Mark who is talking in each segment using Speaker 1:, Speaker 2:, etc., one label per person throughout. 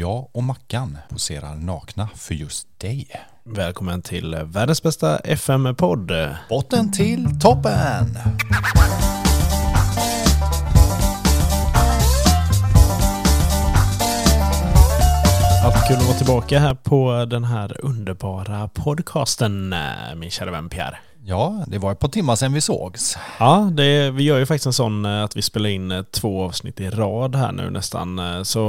Speaker 1: Jag och Mackan poserar nakna för just dig.
Speaker 2: Välkommen till världens bästa FM-podd.
Speaker 1: Botten till toppen!
Speaker 2: Alltid kul att vara tillbaka här på den här underbara podcasten, eh, min kära vän Pierre.
Speaker 1: Ja, det var ett par timmar sedan vi sågs.
Speaker 2: Ja, det, vi gör ju faktiskt en sån eh, att vi spelar in eh, två avsnitt i rad här nu nästan. eh, Så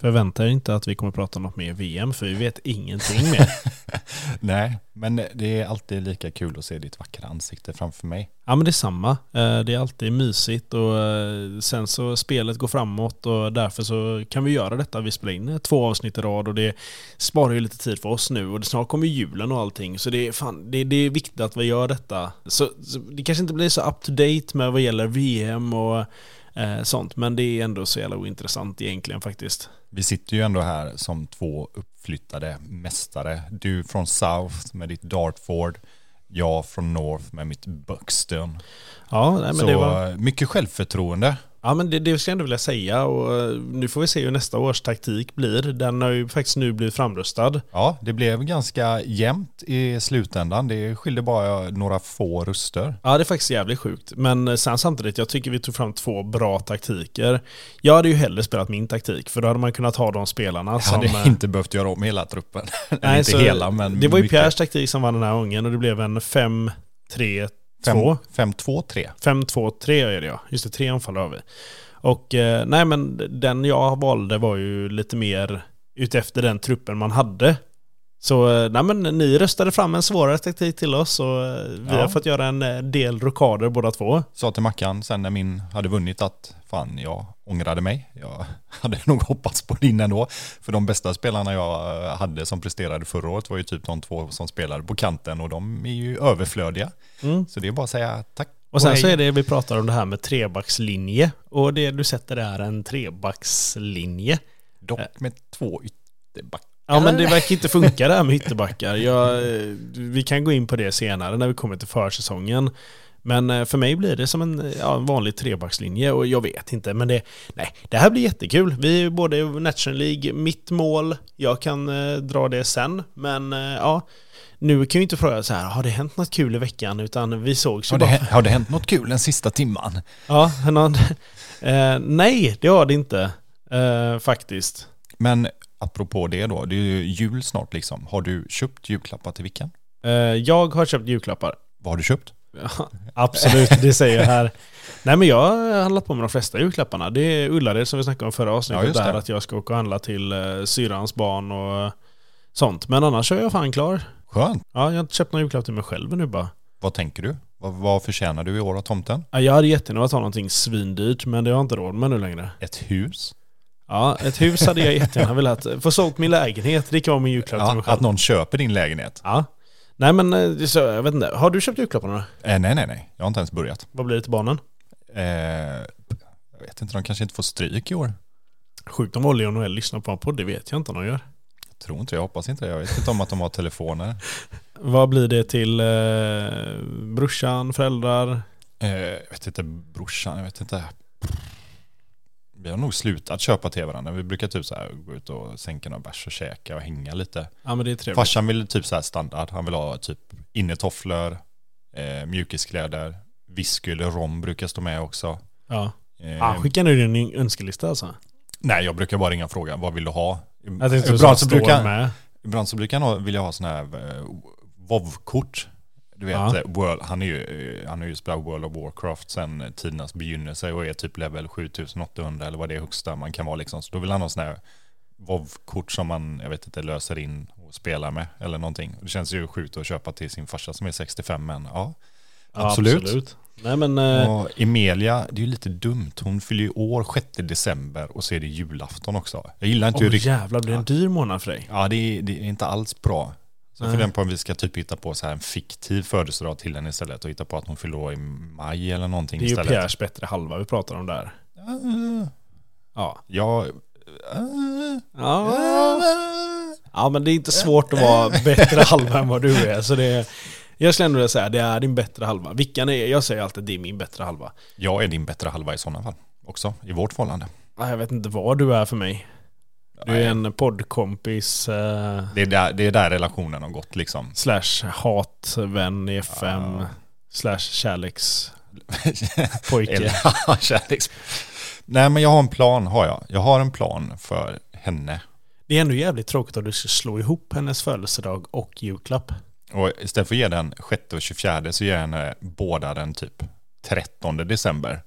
Speaker 2: förvänta er inte att vi kommer prata något mer VM, för vi vet ingenting mer.
Speaker 1: Nej, men det är alltid lika kul att se ditt vackra ansikte framför mig.
Speaker 2: Ja men det är samma. Eh, det är alltid mysigt och eh, sen så spelet går framåt och därför så kan vi göra detta. Vi spelar in eh, två avsnitt i rad och det sparar ju lite tid för oss nu och snart kommer julen och allting. Så det är, fan, det, det är viktigt att vi gör detta. Så, så det kanske inte blir så up to date med vad gäller VM och eh, sånt men det är ändå så jävla ointressant egentligen faktiskt.
Speaker 1: Vi sitter ju ändå här som två uppflyttade mästare. Du från South med ditt Dartford, jag från North med mitt Buxton.
Speaker 2: Ja, nej, men
Speaker 1: Så
Speaker 2: det var...
Speaker 1: eh, mycket självförtroende.
Speaker 2: Ja men det, det skulle jag ändå vilja säga och eh, nu får vi se hur nästa års taktik blir. Den har ju faktiskt nu blivit framröstad.
Speaker 1: Ja, det blev ganska jämnt i slutändan. Det skilde bara några få röster.
Speaker 2: Ja det är faktiskt jävligt sjukt. Men eh, sen samtidigt, jag tycker vi tog fram två bra taktiker. Jag hade ju hellre spelat min taktik för då hade man kunnat ha de spelarna
Speaker 1: Jag
Speaker 2: som...
Speaker 1: hade
Speaker 2: eh,
Speaker 1: inte behövt göra om hela truppen.
Speaker 2: Nej,
Speaker 1: inte hela, men
Speaker 2: Det var ju
Speaker 1: mycket.
Speaker 2: Pierres taktik som vann den här gången och det blev en 5-3-2.
Speaker 1: Fem- 5-2-3.
Speaker 2: 5-2-3 är det ja. Just det, tre anfall har vi. Och eh, nej men den jag valde var ju lite mer utefter den truppen man hade. Så eh, nej men ni röstade fram en svårare taktik till oss och eh, vi
Speaker 1: Ja.
Speaker 2: har fått göra en eh, del rockader båda två.
Speaker 1: Sa till Mackan sen när min hade vunnit att fan jag ångrade mig. Jag hade nog hoppats på din ändå. För de bästa spelarna jag hade som presterade förra året var ju typ de två som spelade på kanten och de är ju överflödiga.
Speaker 2: Mm.
Speaker 1: Så det är bara att säga tack.
Speaker 2: Och sen så är det vi pratar om det här med trebackslinje. Och det du sätter är en trebackslinje.
Speaker 1: Dock med två ytterbackar.
Speaker 2: Ja men det verkar inte funka det här med ytterbackar. Jag, eh, vi kan gå in på det senare när vi kommer till försäsongen. Men eh, för mig blir det som en, ja, en vanlig trebackslinje och jag vet inte. Men det, nej, det här blir jättekul. Vi är både i National League, mitt mål, jag kan eh, dra det sen. Men eh, ja, nu kan ju inte fråga så här, har det hänt något kul i veckan? Utan vi sågs ju
Speaker 1: Har det,
Speaker 2: bara.
Speaker 1: hä- har det hänt något kul den sista timman?
Speaker 2: Ja, någon, eh, nej, det har det inte. Eh, faktiskt.
Speaker 1: Men apropå det då, det är ju jul snart liksom. Har du köpt julklappar till Vickan?
Speaker 2: Eh, jag har köpt julklappar.
Speaker 1: Vad har du köpt?
Speaker 2: Ja, absolut, det säger jag här. Nej men jag har handlat på med de flesta julklapparna. Det är Ullared som vi snackade om förra
Speaker 1: Ja,
Speaker 2: avsnittet
Speaker 1: det.
Speaker 2: där att jag ska åka och handla till eh, syrrans barn och sånt. Men annars är jag fan klar.
Speaker 1: Skönt.
Speaker 2: Ja, jag har inte köpt någon julklapp till mig själv nu bara.
Speaker 1: Vad tänker du? Vad, vad förtjänar du i år av tomten?
Speaker 2: Ja, Jag hade jättegärna velat ha någonting svindyrt men det har jag inte råd med nu längre.
Speaker 1: Ett hus?
Speaker 2: Ja, ett hus hade jag jättegärna velat. Få sålt min lägenhet, det kan vara min julklapp till
Speaker 1: Ja,
Speaker 2: mig själv.
Speaker 1: att någon köper din lägenhet?
Speaker 2: Ja. Nej men, eh, så, jag vet inte. Har du köpt julklapparna?
Speaker 1: Eh, nej, nej, nej. Jag har inte ens börjat.
Speaker 2: Vad blir det till barnen?
Speaker 1: Eh, jag vet inte, de kanske inte får stryk i år.
Speaker 2: Sjukt om Olli och Noel lyssnar på en podd, det vet jag inte om de gör.
Speaker 1: Jag tror inte, jag hoppas inte det. Jag vet inte om att de har telefoner.
Speaker 2: Vad blir det till eh, brorsan, föräldrar?
Speaker 1: Eh, jag vet inte, brorsan, jag vet inte. Vi har nog slutat köpa till varandra. Vi brukar typ så här gå ut och sänka några bärs och käka och hänga lite.
Speaker 2: Ja men det är trevligt.
Speaker 1: Farsan vill typ så här standard. Han vill ha typ innetofflor, eh, mjukiskläder, whisky eller rom brukar stå med också.
Speaker 2: Ja.
Speaker 1: Eh,
Speaker 2: Han skickar nu din önskelista alltså?
Speaker 1: nej, jag brukar bara ringa och fråga vad vill du ha?
Speaker 2: Jag tänkte
Speaker 1: ibland,
Speaker 2: så
Speaker 1: brukar,
Speaker 2: med.
Speaker 1: ibland så brukar han ha, vilja ha sådana här eh, WoW-kort. Du vet,
Speaker 2: Ja.
Speaker 1: eh, World, han, är ju, eh, han har ju spelat World of Warcraft sedan eh, tidernas begynnelse och är typ level 7800 eller vad det är högsta man kan vara liksom. Så då vill han ha sådana här WoW-kort som man, jag vet inte, löser in och spelar med eller någonting. Det känns ju sjukt att köpa till sin farsa som är 65 men ja.
Speaker 2: Ja,
Speaker 1: Absolut.
Speaker 2: Nej men,
Speaker 1: Och Emilia, det är ju lite dumt. Hon fyller ju år 6 december och så är det julafton också. Jag gillar inte
Speaker 2: åh
Speaker 1: hur det...
Speaker 2: jävlar blir det en dyr månad för dig?
Speaker 1: Ja, det är, det är inte alls bra. Så
Speaker 2: Nej.
Speaker 1: för den på om vi ska typ hitta på så här en fiktiv födelsedag till henne istället och hitta på att hon fyller i maj eller någonting
Speaker 2: Det är ju
Speaker 1: istället.
Speaker 2: Pierres bättre halva vi pratar om där.
Speaker 1: Uh,
Speaker 2: Ja.
Speaker 1: Ja, uh,
Speaker 2: Ja, ja men det är inte svårt att vara bättre halva än vad du är. Så det är, jag skulle ändå vilja säga det är din bättre halva. Vilken är, jag säger alltid det är min bättre halva.
Speaker 1: jag är din bättre halva i sådana fall också, i vårt förhållande.
Speaker 2: Ja, Jag vet inte vad du är för mig. Du är en poddkompis eh,
Speaker 1: Det är, där, det är där relationen har gått liksom.
Speaker 2: slash hatvän i FM
Speaker 1: Ja.
Speaker 2: slash kärlekspojke.
Speaker 1: Kärleks... Nej men jag har en plan har jag. Jag har en plan för henne.
Speaker 2: Det är ändå jävligt tråkigt om du ska slå ihop hennes födelsedag och julklapp.
Speaker 1: Och istället för att ge den 6 och 24 så ger jag henne båda den typ 13 december.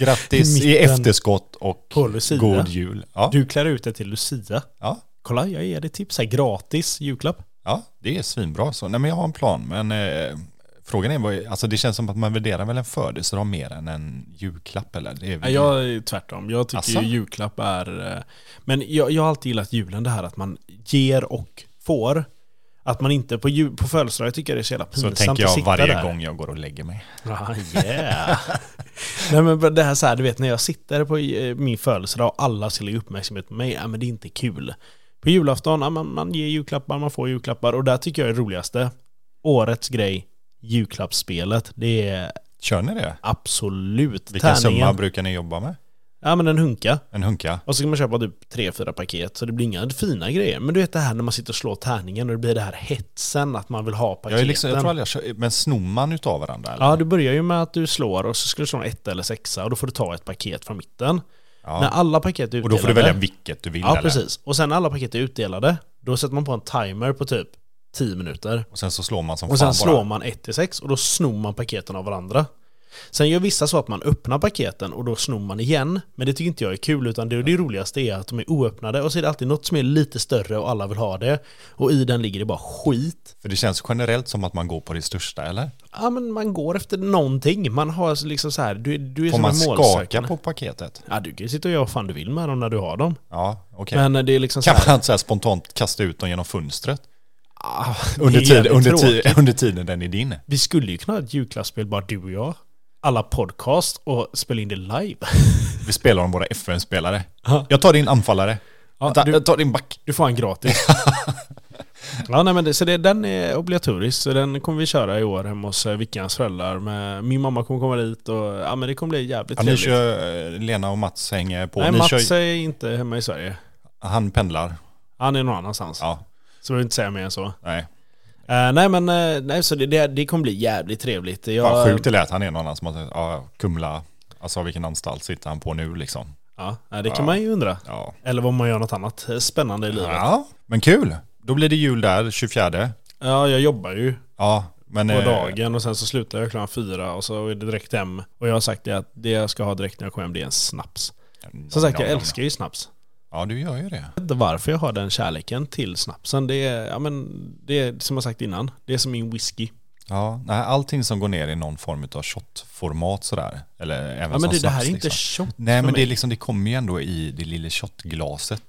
Speaker 1: Grattis i efterskott och god jul. Ja,
Speaker 2: Du klär ut dig till Lucia.
Speaker 1: ja,
Speaker 2: Kolla, jag ger dig tips här. Gratis julklapp.
Speaker 1: ja, det är svinbra. Så, nej men jag har en plan. Men eh, frågan är, vad, alltså det känns som att man värderar väl en födelsedag mer än en julklapp eller? Det är väl-
Speaker 2: Jag är tvärtom. Jag tycker ju julklapp är... eh, Men jag, jag har alltid gillat julen, det här att man ger och får. Att man inte på, jul, på födelsedagar tycker jag det är så jävla
Speaker 1: så
Speaker 2: pinsamt
Speaker 1: tänker
Speaker 2: att
Speaker 1: jag
Speaker 2: sitta
Speaker 1: varje
Speaker 2: där.
Speaker 1: gång jag går och lägger mig.
Speaker 2: Ah, yeah. Nej men det här så här, du vet när jag sitter på eh, min födelsedag och alla lägga uppmärksamhet på mig, ja men det är inte kul. På julafton, ja, man, man ger julklappar, man får julklappar och där tycker jag är det roligaste. Årets grej, julklappsspelet. Det är
Speaker 1: Kör ni det?
Speaker 2: absolut
Speaker 1: Vilken summa
Speaker 2: tärningen.
Speaker 1: brukar ni jobba med?
Speaker 2: Ja men en hunka.
Speaker 1: En hunka?
Speaker 2: Och så kan man köpa typ tre, fyra paket, så det blir inga fina grejer. Men du vet det här när man sitter och slår tärningen och det blir det här hetsen att man vill ha paketen.
Speaker 1: Jag, är liksom, jag tror aldrig jag kör, men snor man utav varandra eller?
Speaker 2: Ja, du börjar ju med att du slår och så ska du slå en etta eller sexa och då får du ta ett paket från mitten.
Speaker 1: Ja.
Speaker 2: När alla paket är utdelade.
Speaker 1: Och då får du välja vilket du vill
Speaker 2: Ja,
Speaker 1: eller?
Speaker 2: precis. Och sen när alla paket är utdelade, då sätter man på en timer på typ 10 minuter.
Speaker 1: Och sen så slår man som
Speaker 2: Och
Speaker 1: fan
Speaker 2: sen
Speaker 1: bara.
Speaker 2: slår man 1 till 6 och då snor man paketen av varandra. Sen gör vissa så att man öppnar paketen och då snor man igen. Men det tycker inte jag är kul utan det, det roligaste är att de är oöppnade och så är det alltid något som är lite större och alla vill ha det. Och i den ligger det bara skit.
Speaker 1: För det känns generellt som att man går på det största, eller?
Speaker 2: Ja men man går efter någonting. Man har liksom så här, du, du är
Speaker 1: Får
Speaker 2: som
Speaker 1: man skaka på paketet?
Speaker 2: Ja du kan ju sitta och göra vad fan du vill med dem när du har dem.
Speaker 1: Ja, okej.
Speaker 2: Men det är liksom så
Speaker 1: Kan
Speaker 2: här,
Speaker 1: man inte så spontant kasta ut dem genom fönstret?
Speaker 2: ah,
Speaker 1: Under, tid, under, tid, under tiden den är din.
Speaker 2: Vi skulle ju kunna ha ett julklappsspel bara du och jag. Alla podcast och spela in det live.
Speaker 1: Vi spelar om våra FN-spelare.
Speaker 2: Ja.
Speaker 1: Jag tar din anfallare.
Speaker 2: Ja,
Speaker 1: Vänta,
Speaker 2: du-
Speaker 1: Jag tar din back.
Speaker 2: Du får en gratis. ja, nej, men det, så det, den är obligatorisk. Så den kommer vi köra i år hemma hos eh, Vickans föräldrar. Med, min mamma kommer komma dit och ja, men det kommer bli jävligt
Speaker 1: Ja, ni
Speaker 2: trevligt.
Speaker 1: kör, eh, Lena och Mats hänger på.
Speaker 2: nej,
Speaker 1: ni
Speaker 2: Mats
Speaker 1: kör,
Speaker 2: är inte hemma i Sverige.
Speaker 1: han pendlar.
Speaker 2: Han är någon annanstans.
Speaker 1: Ja,
Speaker 2: Så vill inte säga mer än så.
Speaker 1: nej.
Speaker 2: Eh, nej men eh, nej, så det, det, det kommer bli jävligt trevligt. Jag,
Speaker 1: Fan, sjukt det lät. Han är någon annan som har ja, Kumla. Alltså vilken anstalt sitter han på nu liksom?
Speaker 2: Ja, det kan
Speaker 1: Ja.
Speaker 2: man ju undra.
Speaker 1: Ja.
Speaker 2: Eller om man gör något annat eh, spännande i livet. Ja,
Speaker 1: ja, men kul. Då blir det jul där, 24.
Speaker 2: jag jobbar ju
Speaker 1: Ja, men...
Speaker 2: på dagen och sen så slutar jag klockan fyra och så är det direkt hem. Och jag har sagt det att det jag ska ha direkt när jag kommer hem det är en snaps. Som sagt,
Speaker 1: ja,
Speaker 2: jag
Speaker 1: ja,
Speaker 2: älskar ju snaps.
Speaker 1: Ja, du gör ju det.
Speaker 2: Jag vet inte varför jag har den kärleken till snapsen. Det är, ja men, det är som jag sagt innan, det är som min whisky.
Speaker 1: Ja, nej, allting som går ner i någon form av shotformat sådär. Eller även
Speaker 2: Ja men
Speaker 1: som
Speaker 2: det, det här
Speaker 1: snaps,
Speaker 2: är inte
Speaker 1: liksom.
Speaker 2: shot
Speaker 1: Nej men det, är liksom, det kommer ju ändå i det lilla shotglaset.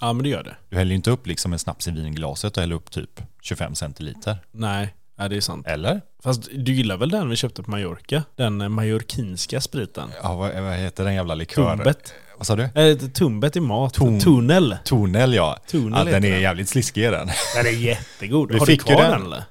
Speaker 2: Ja men det gör det.
Speaker 1: Du häller ju inte upp liksom en snaps i vinglaset och häller upp typ 25 centiliter.
Speaker 2: Nej, ja, det är sant.
Speaker 1: Eller?
Speaker 2: Fast du gillar väl den vi köpte på Mallorca? Den eh, mallorquinska spriten?
Speaker 1: Ja, vad, vad heter den jävla likören?
Speaker 2: Tumbet?
Speaker 1: Vad sa du?
Speaker 2: Eller tumbet i mat?
Speaker 1: Ton-
Speaker 2: Tunnel?
Speaker 1: Tonel ja.
Speaker 2: Tunnel
Speaker 1: ja den är
Speaker 2: den.
Speaker 1: jävligt sliskig den.
Speaker 2: Den är jättegod.
Speaker 1: Vi
Speaker 2: har
Speaker 1: fick
Speaker 2: du kvar
Speaker 1: den.
Speaker 2: den eller?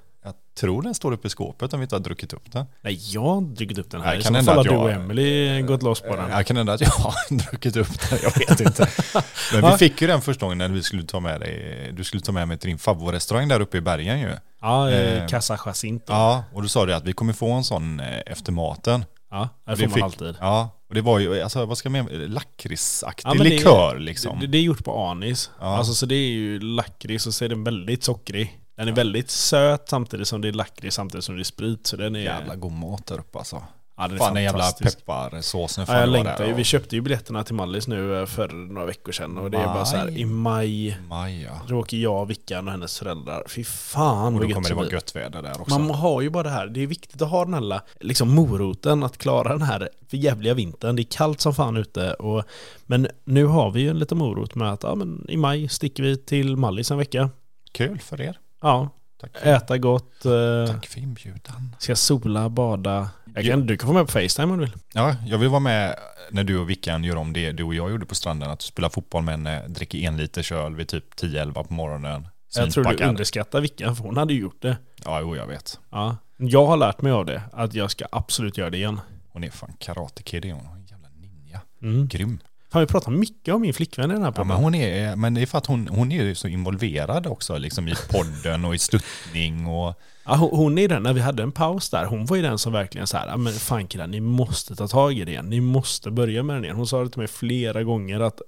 Speaker 1: Jag tror den står uppe i skåpet om vi inte har druckit upp den.
Speaker 2: Nej, jag har druckit upp den här.
Speaker 1: Nej,
Speaker 2: I
Speaker 1: kan
Speaker 2: så fall har du
Speaker 1: jag-
Speaker 2: och Emily gått loss på den.
Speaker 1: Jag kan hända att jag har druckit upp den, jag vet inte. Men vi fick ju den första gången när vi skulle ta med dig, du skulle ta med mig till din favoritrestaurang där uppe i bergen ju.
Speaker 2: Ja, eh, Casa Jacinto.
Speaker 1: Ja, och du sa det att vi kommer få en sån eh, efter maten.
Speaker 2: Ja, det får man
Speaker 1: fick-
Speaker 2: alltid.
Speaker 1: Ja, och det var ju, alltså vad ska man lakritsaktig
Speaker 2: Ja, är-
Speaker 1: likör liksom.
Speaker 2: Det, det är gjort på anis.
Speaker 1: Ja.
Speaker 2: Alltså så det är ju lakrits och så är den väldigt sockrig. Den är väldigt söt samtidigt som det är lakrits samtidigt som det är sprit. Så den är...
Speaker 1: Jävla god mat där uppe alltså.
Speaker 2: ja, den är
Speaker 1: Fan den jävla pepparsåsen
Speaker 2: Ja, jag längtar ju. Vi köpte ju biljetterna till Mallis nu eh, för några veckor sedan och det är bara så här
Speaker 1: Maj.
Speaker 2: i maj.
Speaker 1: Maja.
Speaker 2: Då åker jag, Vickan och hennes föräldrar. Fy fan
Speaker 1: Och då kommer det vara gött väder där också.
Speaker 2: Man har ju bara det här, det är viktigt att ha den här liksom moroten att klara den här för jävliga vintern. Det är kallt som fan ute och men nu har vi ju en liten morot med att ja, men i maj sticker vi till Mallis en vecka.
Speaker 1: Kul för er.
Speaker 2: Ja,
Speaker 1: Tack för,
Speaker 2: äta gott, eh,
Speaker 1: tack för inbjudan.
Speaker 2: ska sola, bada. Jag kan, du kan få med på Facetime om du vill.
Speaker 1: Ja, jag vill vara med när du och Vickan gör om det du och jag gjorde på stranden. Att spela fotboll med en dricker en liters öl vid typ 10-11 på morgonen.
Speaker 2: Jag tror du underskattar Vickan för hon hade gjort det.
Speaker 1: Ja, jo, jag vet.
Speaker 2: Ja. Jag har lärt mig av det, att jag ska absolut göra det igen.
Speaker 1: Hon är fan karate kid, är hon. Jävla ninja.
Speaker 2: Mm.
Speaker 1: Grym.
Speaker 2: Fan, vi pratar mycket om min flickvän i den här
Speaker 1: Ja,
Speaker 2: podden.
Speaker 1: men, hon är, men det är för att hon, hon är ju så involverad också liksom i podden och i stöttning och
Speaker 2: Ja, hon, hon är den, när vi hade en paus där, hon var ju den som verkligen så här, "Ja, men fan killar, ni måste ta tag i det igen. Ni måste börja med den igen. Hon sa det till mig flera gånger att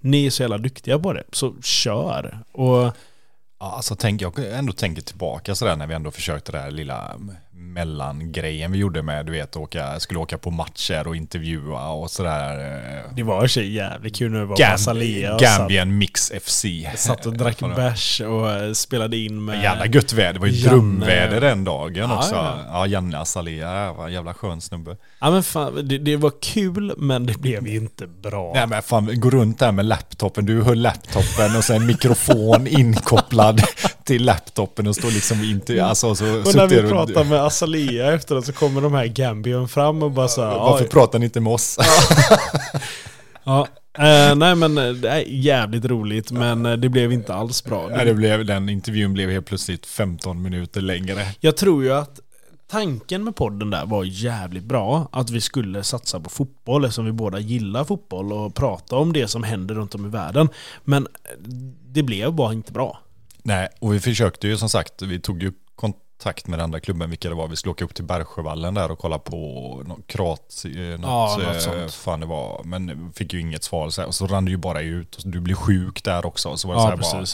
Speaker 2: ni är så jävla duktiga på det, så kör. Och
Speaker 1: Ja, alltså tänk, jag ändå tänker tillbaka sådär när vi ändå försökte det här lilla mellangrejen vi gjorde med, du vet, åka, skulle åka på matcher och intervjua och sådär. eh,
Speaker 2: det var så jävligt kul när det var på Azalea och satt,
Speaker 1: Gambian Mix FC.
Speaker 2: satt och drack bärs och eh, spelade in med...
Speaker 1: Jävla gött väder, det var ju
Speaker 2: Janne.
Speaker 1: drömväder den dagen
Speaker 2: Ja,
Speaker 1: också.
Speaker 2: ja.
Speaker 1: Ja, Janne Azalea, var en jävla skön snubbe.
Speaker 2: Ja men fan, det, det var kul men det blev ju inte bra.
Speaker 1: Nej men fan, gå runt där med laptopen, du höll laptopen och sen mikrofon inkopplad till laptopen och står liksom inte, alltså så
Speaker 2: och när vi
Speaker 1: suttit
Speaker 2: pratar med Azalea efteråt så kommer de här Gambion fram och bara så här,
Speaker 1: Varför
Speaker 2: "Ja,
Speaker 1: pratar ni inte med oss?
Speaker 2: Ja, eh, nej men eh, det är jävligt roligt men eh, det blev inte alls bra.
Speaker 1: Nej, det blev, den intervjun blev helt plötsligt 15 minuter längre.
Speaker 2: Jag tror ju att tanken med podden där var jävligt bra. Att vi skulle satsa på fotboll eftersom vi båda gillar fotboll och prata om det som händer runt om i världen. Men det blev bara inte bra.
Speaker 1: Nej, och vi försökte ju som sagt, vi tog ju kontakt med den andra klubben, vilka det var. Vi skulle åka upp till Bergsjövallen där och kolla på något krat, eh, något,
Speaker 2: Ja, något
Speaker 1: eh,
Speaker 2: sånt.
Speaker 1: fan det var. Men fick ju inget svar. Så, här, och så rann det ju bara ut. Och så, du blir sjuk där också. Och så var det så här bara,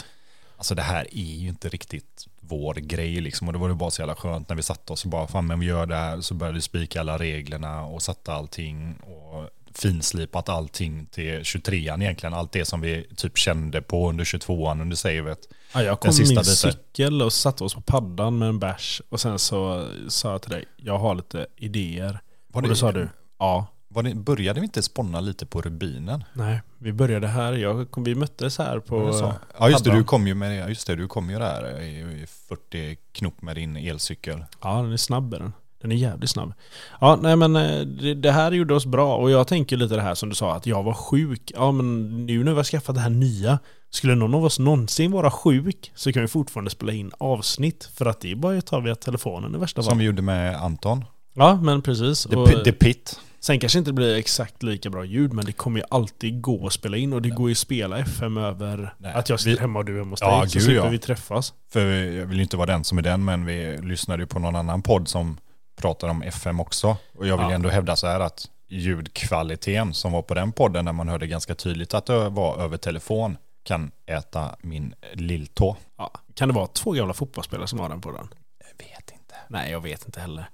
Speaker 1: alltså det här är ju inte riktigt vår grej liksom. Och det var ju bara så jävla skönt när vi satte oss och bara, fan men vi gör det här. Så började vi spika alla reglerna och satte allting. Och finslipat allting till 23an egentligen. Allt det som vi typ kände på under 22an under savet.
Speaker 2: Ja, jag
Speaker 1: Den
Speaker 2: kom med min cykel och satte oss på paddan med en bärs. Och sen så sa jag till dig, jag har lite idéer.
Speaker 1: Var
Speaker 2: och då sa du, ja.
Speaker 1: Var det, började vi inte sponna lite på rubinen?
Speaker 2: Nej, vi började här. Jag kom, vi möttes här på...
Speaker 1: Så? Ja just det, du kom ju med just det, du kom ju där i i 40 knop med din elcykel.
Speaker 2: Ja, den är snabb den. Den är jävligt snabb. Ja, nej men eh, det, det här gjorde oss bra och jag tänker lite det här som du sa att jag var sjuk. Ja, men nu när vi har skaffat det här nya, skulle någon av oss någonsin vara sjuk så kan vi fortfarande spela in avsnitt för att det är bara att ta via telefonen i värsta
Speaker 1: Som
Speaker 2: fall.
Speaker 1: vi gjorde med Anton.
Speaker 2: Ja, men precis.
Speaker 1: The,
Speaker 2: Och,
Speaker 1: The Pit.
Speaker 2: sen kanske inte blir exakt lika bra ljud, men det kommer ju alltid gå att spela in och det går ju att spela FM över
Speaker 1: Nej,
Speaker 2: att jag sitter
Speaker 1: vi-
Speaker 2: hemma och du är hemma hos
Speaker 1: Ja,
Speaker 2: dig. Så
Speaker 1: gud,
Speaker 2: slipper
Speaker 1: ja.
Speaker 2: vi träffas.
Speaker 1: För jag vill ju inte vara den som är den, men vi lyssnade ju på någon annan podd som pratar om FM också. Och jag vill
Speaker 2: Ja.
Speaker 1: ändå hävda så här att ljudkvaliteten som var på den podden, när man hörde ganska tydligt att det var över telefon, kan äta min lilltå.
Speaker 2: Ja. Kan det vara två gamla fotbollsspelare som har den på den?
Speaker 1: Jag vet inte.
Speaker 2: Nej, jag vet inte heller.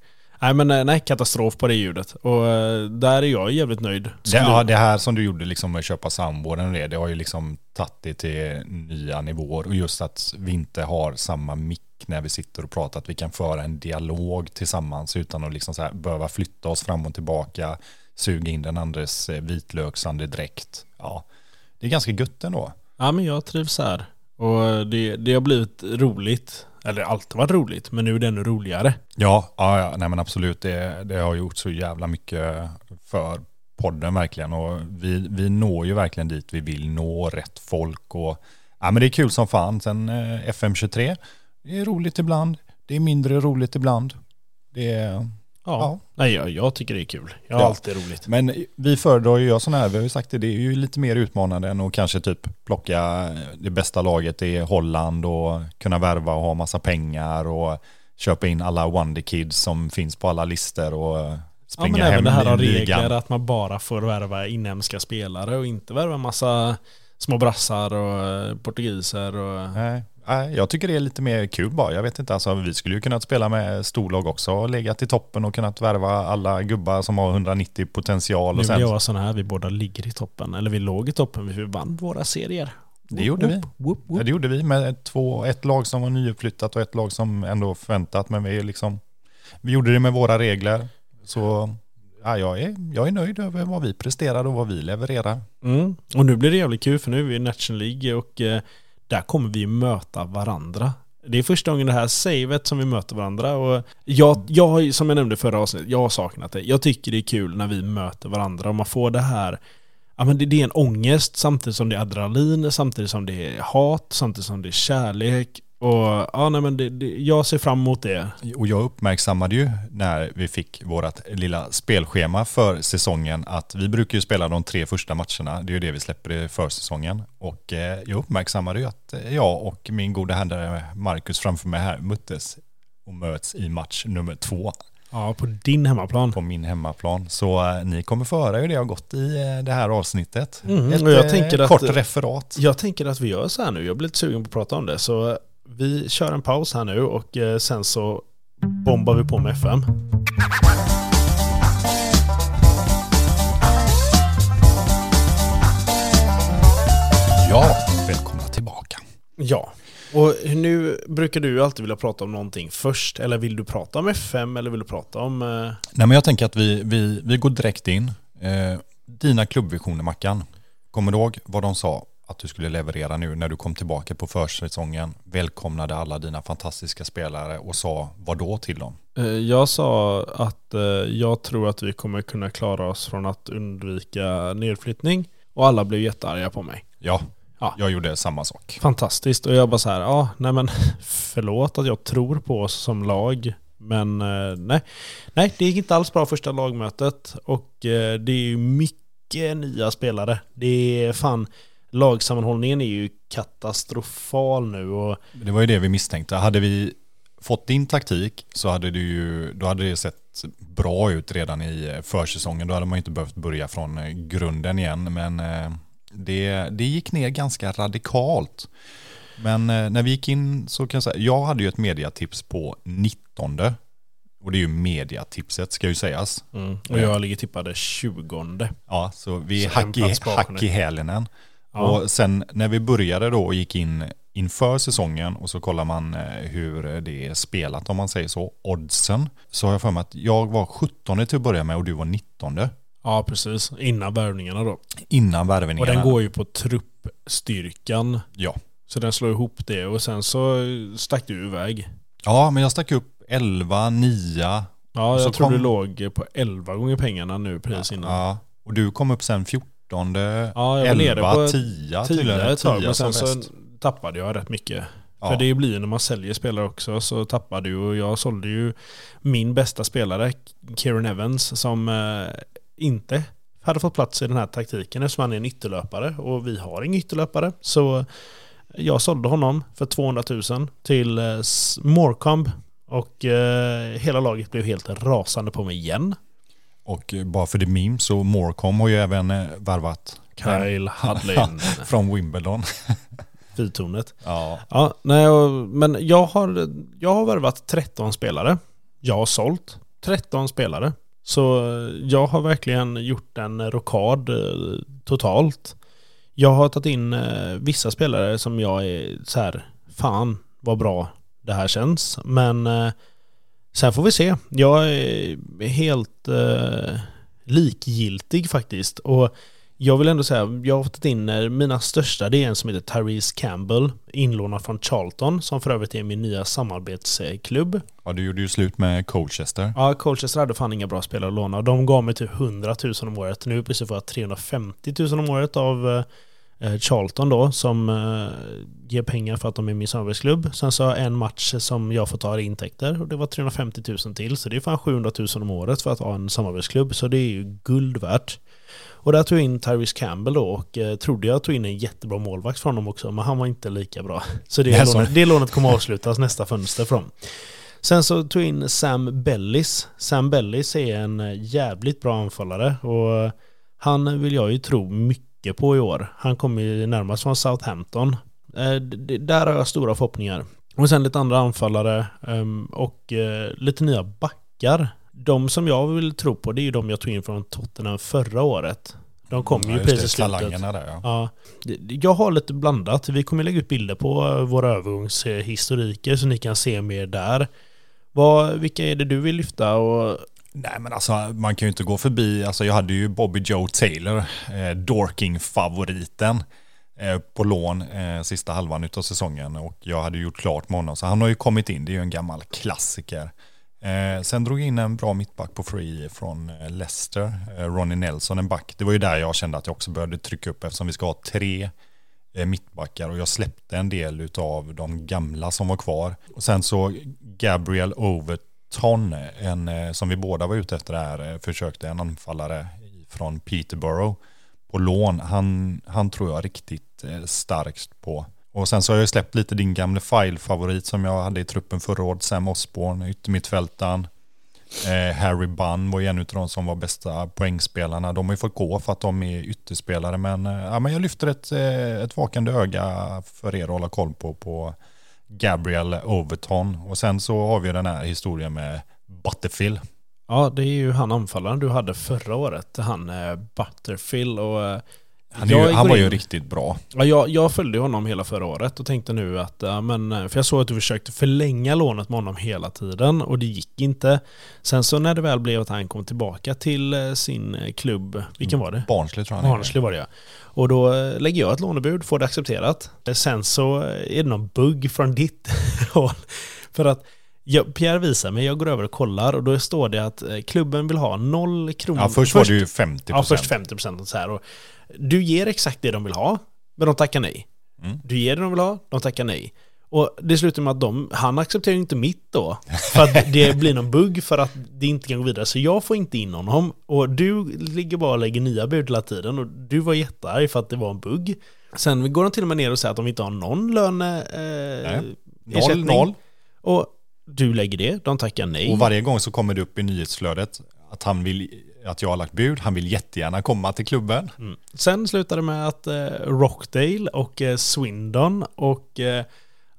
Speaker 2: Nej, men eh, nej, katastrof på det ljudet. Och eh, där är jag jävligt nöjd.
Speaker 1: Det, ja, det här som du gjorde liksom med att köpa samborden och det, det har ju liksom tagit det till nya nivåer. Och just att vi inte har samma mick när vi sitter och pratar, att vi kan föra en dialog tillsammans utan att liksom så behöva flytta oss fram och tillbaka, suga in den andres eh, vitlöksandedräkt. Ja, det är ganska gött ändå.
Speaker 2: Ja, men jag trivs här. Och det, det har blivit roligt. Eller alltid varit roligt, men nu är det ännu roligare.
Speaker 1: Ja, ja, ja nej men absolut. Det, det har gjort så jävla mycket för podden verkligen. Och vi, vi når ju verkligen dit vi vill nå, rätt folk. Och, ja, men det är kul som fan. Sen eh, FM23, det är roligt ibland. Det är mindre roligt ibland. Det är,
Speaker 2: Ja.
Speaker 1: Ja.
Speaker 2: Nej, jag, jag tycker det är kul. Jag har
Speaker 1: Ja.
Speaker 2: alltid roligt.
Speaker 1: men vi föredrar ju göra sådana här, vi har ju sagt det, det är ju lite mer utmanande än att kanske typ plocka det bästa laget i Holland och kunna värva och ha massa pengar och köpa in alla Wonder Kids som finns på alla listor och
Speaker 2: Ja,
Speaker 1: springa
Speaker 2: men även
Speaker 1: hem
Speaker 2: det här
Speaker 1: ligan.
Speaker 2: regler att man bara får värva inhemska spelare och inte värva massa små brassar och eh, portugiser och...
Speaker 1: Nej, jag tycker det är lite mer kul bara. Jag vet inte, alltså, vi skulle ju kunnat spela med storlag också och legat i toppen och kunnat värva alla gubbar som har 190 potential.
Speaker 2: Nu
Speaker 1: Och sen,
Speaker 2: jag vara sån här, vi båda ligger i toppen. Eller vi låg i toppen, vi vann våra serier.
Speaker 1: Det gjorde vi.
Speaker 2: Whoop, whoop,
Speaker 1: det gjorde vi med två, ett lag som var nyuppflyttat och ett lag som ändå förväntat. Men vi, liksom, vi gjorde det med våra regler. Så ja, jag, är, jag är nöjd över vad vi presterar och vad vi levererar.
Speaker 2: Mm. Och nu blir det jävligt kul för nu är vi i National League och eh, där kommer vi möta varandra. Det är första gången det här savet som vi möter varandra och jag, jag som jag nämnde i förra avsnittet, jag har saknat det. Jag tycker det är kul när vi möter varandra och man får det här Ja men det, det är en ångest samtidigt som det är adrenalin, samtidigt som det är hat, samtidigt som det är kärlek. Och ja, nej, men det, det, jag ser fram emot det.
Speaker 1: Och jag uppmärksammade ju när vi fick vårt lilla spelschema för säsongen att vi brukar ju spela de tre första matcherna. Det är ju det vi släpper i försäsongen. Och eh, jag uppmärksammade ju att jag och min goda herre Marcus framför mig här möttes och möts i match nummer två.
Speaker 2: Ja, på din hemmaplan.
Speaker 1: På min hemmaplan. Så eh, ni kommer få höra hur det har gått i eh, det här avsnittet.
Speaker 2: Mm,
Speaker 1: Ett
Speaker 2: jag
Speaker 1: eh,
Speaker 2: tänker att-
Speaker 1: kort referat.
Speaker 2: Jag tänker att vi gör så här nu. Jag blir lite sugen på att prata om det. Så vi kör en paus här nu och eh, sen så bombar vi på med FM.
Speaker 1: Ja, välkomna tillbaka.
Speaker 2: Ja, och nu brukar du alltid vilja prata om någonting först. Eller vill du prata om FM eller vill du prata om... Eh,
Speaker 1: Nej men jag tänker att vi, vi, vi går direkt in. Eh, dina klubbvisioner Mackan. Kommer du ihåg vad de sa att du skulle leverera nu när du kom tillbaka på försäsongen? Välkomnade alla dina fantastiska spelare och sa vad då till dem?
Speaker 2: eh, jag sa att eh, jag tror att vi kommer kunna klara oss från att undvika nedflyttning. Och alla blev jättearga på mig.
Speaker 1: Ja,
Speaker 2: Ja.
Speaker 1: jag gjorde samma sak.
Speaker 2: Fantastiskt. Och jag bara så här, ja, nej men förlåt att jag tror på oss som lag. Men eh, nej, nej, det gick inte alls bra första lagmötet. Och det är ju mycket nya spelare. Det är fan, lagsammanhållningen är ju katastrofal nu. Och
Speaker 1: Det var ju det vi misstänkte. Hade vi fått din taktik så hade det ju, då hade det sett bra ut redan i eh, försäsongen. Då hade man ju inte behövt börja från eh, grunden igen. Men eh, det, det gick ner ganska radikalt. Men när vi gick in så kan jag säga, jag hade ju ett mediatips på 19. Och det är ju mediatipset ska ju sägas.
Speaker 2: Mm. Och jag ligger tippade 20
Speaker 1: Ja, så vi är hack i, hack i.
Speaker 2: Ja.
Speaker 1: Och sen när vi började då och gick in inför säsongen och så kollar man eh, hur det är spelat om man säger så, oddsen, så har jag för mig att jag var 17 till att börja med och du var 19
Speaker 2: Ja, precis. Innan värvningarna då.
Speaker 1: innan
Speaker 2: Och
Speaker 1: värvningarna.
Speaker 2: den går ju på truppstyrkan.
Speaker 1: Ja.
Speaker 2: Så den slår ihop det och sen så stack du iväg.
Speaker 1: ja, men jag stack upp 11, 9.
Speaker 2: Ja,
Speaker 1: Och
Speaker 2: jag
Speaker 1: så
Speaker 2: tror
Speaker 1: kom-
Speaker 2: du låg på 11 gånger pengarna nu precis innan.
Speaker 1: Ja, och du kom upp sen 14,
Speaker 2: Ja, jag var nere
Speaker 1: 11,
Speaker 2: på
Speaker 1: 10
Speaker 2: 10 ett tag, men sen så
Speaker 1: bäst.
Speaker 2: tappade jag rätt mycket.
Speaker 1: Ja.
Speaker 2: För det blir ju när man säljer spelare också så tappar du och jag sålde ju min bästa spelare, Kieran Evans, som eh, inte hade fått plats i den här taktiken eftersom han är en ytterlöpare och vi har ingen ytterlöpare. Så jag sålde honom för 200 000 till eh, S- Morecomb och eh, hela laget blev helt rasande på mig igen.
Speaker 1: Och bara för det meme så Morecom har ju även eh, värvat
Speaker 2: Kyle Hudlin,
Speaker 1: från Wimbledon.
Speaker 2: fyrtornet.
Speaker 1: Ja,
Speaker 2: Ja, nej, men jag har, jag har värvat 13 spelare. Jag har sålt 13 spelare. Så eh, jag har verkligen gjort en rokad eh, totalt. Jag har tagit in vissa spelare som jag är så här, fan vad bra det här känns. Men sen får vi se. Jag är helt eh, likgiltig faktiskt. Och jag vill ändå säga, jag har fått in eh, mina största, det är en som heter Therese Campbell, inlånad från Charlton, som för övrigt är min nya samarbetsklubb.
Speaker 1: ja, du gjorde ju slut med Colchester.
Speaker 2: Ja, Colchester hade fan inga bra spelare att låna. De gav mig typ 100 000 om året. Nu precis får jag 350 000 om året av eh, Charlton då, som eh, ger pengar för att de är min samarbetsklubb. Sen så har jag en match som jag får ta intäkter och det var 350 000 till. Så det är fan 700 000 om året för att ha en samarbetsklubb. Så det är ju guld värt. Och där tog jag in Tyrese Campbell då och eh, trodde jag tog in en jättebra målvakt från honom också, men han var inte lika bra. Så det,
Speaker 1: Nej,
Speaker 2: lånet, det lånet kommer avslutas nästa fönster från. Sen så tog jag in Sam Bellis. Sam Bellis är en eh, jävligt bra anfallare och eh, han vill jag ju tro mycket på i år. Han kommer ju närmast från Southampton. Eh, Där har jag stora förhoppningar. Och sen lite andra anfallare ehm, och eh, lite nya backar. De som jag vill tro på det är ju de jag tog in från Tottenham förra året. De kom
Speaker 1: Ja,
Speaker 2: ju precis i slutet.
Speaker 1: Där ja.
Speaker 2: Ja, jag har lite blandat. Vi kommer lägga ut bilder på eh, våra övergångshistoriker så ni kan se mer där. Vad, vilka är det du vill lyfta? Och,
Speaker 1: Nej men alltså man kan ju inte gå förbi, alltså jag hade ju Bobby Joe Taylor, eh, Dorking-favoriten eh, på lån eh, sista halvan utav säsongen och jag hade gjort klart med honom så han har ju kommit in, det är ju en gammal klassiker. Eh, sen drog jag in en bra mittback på free från eh, Leicester, eh, Ronnie Nelson, en back. Det var ju där jag kände att jag också började trycka upp eftersom vi ska ha tre eh, mittbackar och jag släppte en del av de gamla som var kvar. Och sen så Gabriel Overt Ton, en, eh, som vi båda var ute efter här, eh, försökte en anfallare från Peterborough på lån. Han, han tror jag riktigt eh, starkt på. Och sen så har jag släppt lite din gamla file-favorit som jag hade i truppen förra året, Sam Osborne, yttermittfältaren. Eh, Harry Bunn var ju en av de som var bästa poängspelarna. De har ju fått gå för att de är ytterspelare, men, eh, ja, men jag lyfter ett, eh, ett vakande öga för er att hålla koll på, på Gabriel Overton. Och sen så har vi den här historien med Butterfield.
Speaker 2: Ja, det är ju han anfallaren du hade förra året, han eh, Butterfield. Och eh,
Speaker 1: han, ju, han var ju riktigt bra.
Speaker 2: Ja, jag, jag följde honom hela förra året och tänkte nu att, ja, men, för jag såg att du försökte förlänga lånet med honom hela tiden och det gick inte. Sen så när det väl blev att han kom tillbaka till eh, sin eh, klubb, vilken var det?
Speaker 1: Barnsley tror jag
Speaker 2: Barnsley var det ja. Och då eh, lägger jag ett lånebud, får det accepterat. Sen så är det någon bugg från ditt håll. För att jag, Pierre visar mig, jag går över och kollar och då står det att klubben vill ha noll kronor.
Speaker 1: Ja, först, först var det ju 50%.
Speaker 2: Ja, först 50% och så här. Och du ger exakt det de vill ha, men de tackar nej. Mm. Du ger det de vill ha, de tackar nej. Och det slutar med att de, han accepterar inte mitt då. För att det blir någon bugg för att det inte kan gå vidare. Så jag får inte in honom. Och du ligger bara och lägger nya bud hela tiden. Och du var jättearg för att det var en bugg. Sen går de till och med ner och säger att de inte har någon löne... Eh,
Speaker 1: noll, noll.
Speaker 2: Och du lägger det, de tackar nej.
Speaker 1: Och varje gång så kommer det upp i nyhetsflödet att han vill att jag har lagt bud. Han vill jättegärna komma till klubben. Mm.
Speaker 2: Sen slutade det med att eh, Rockdale och eh, Swindon och eh,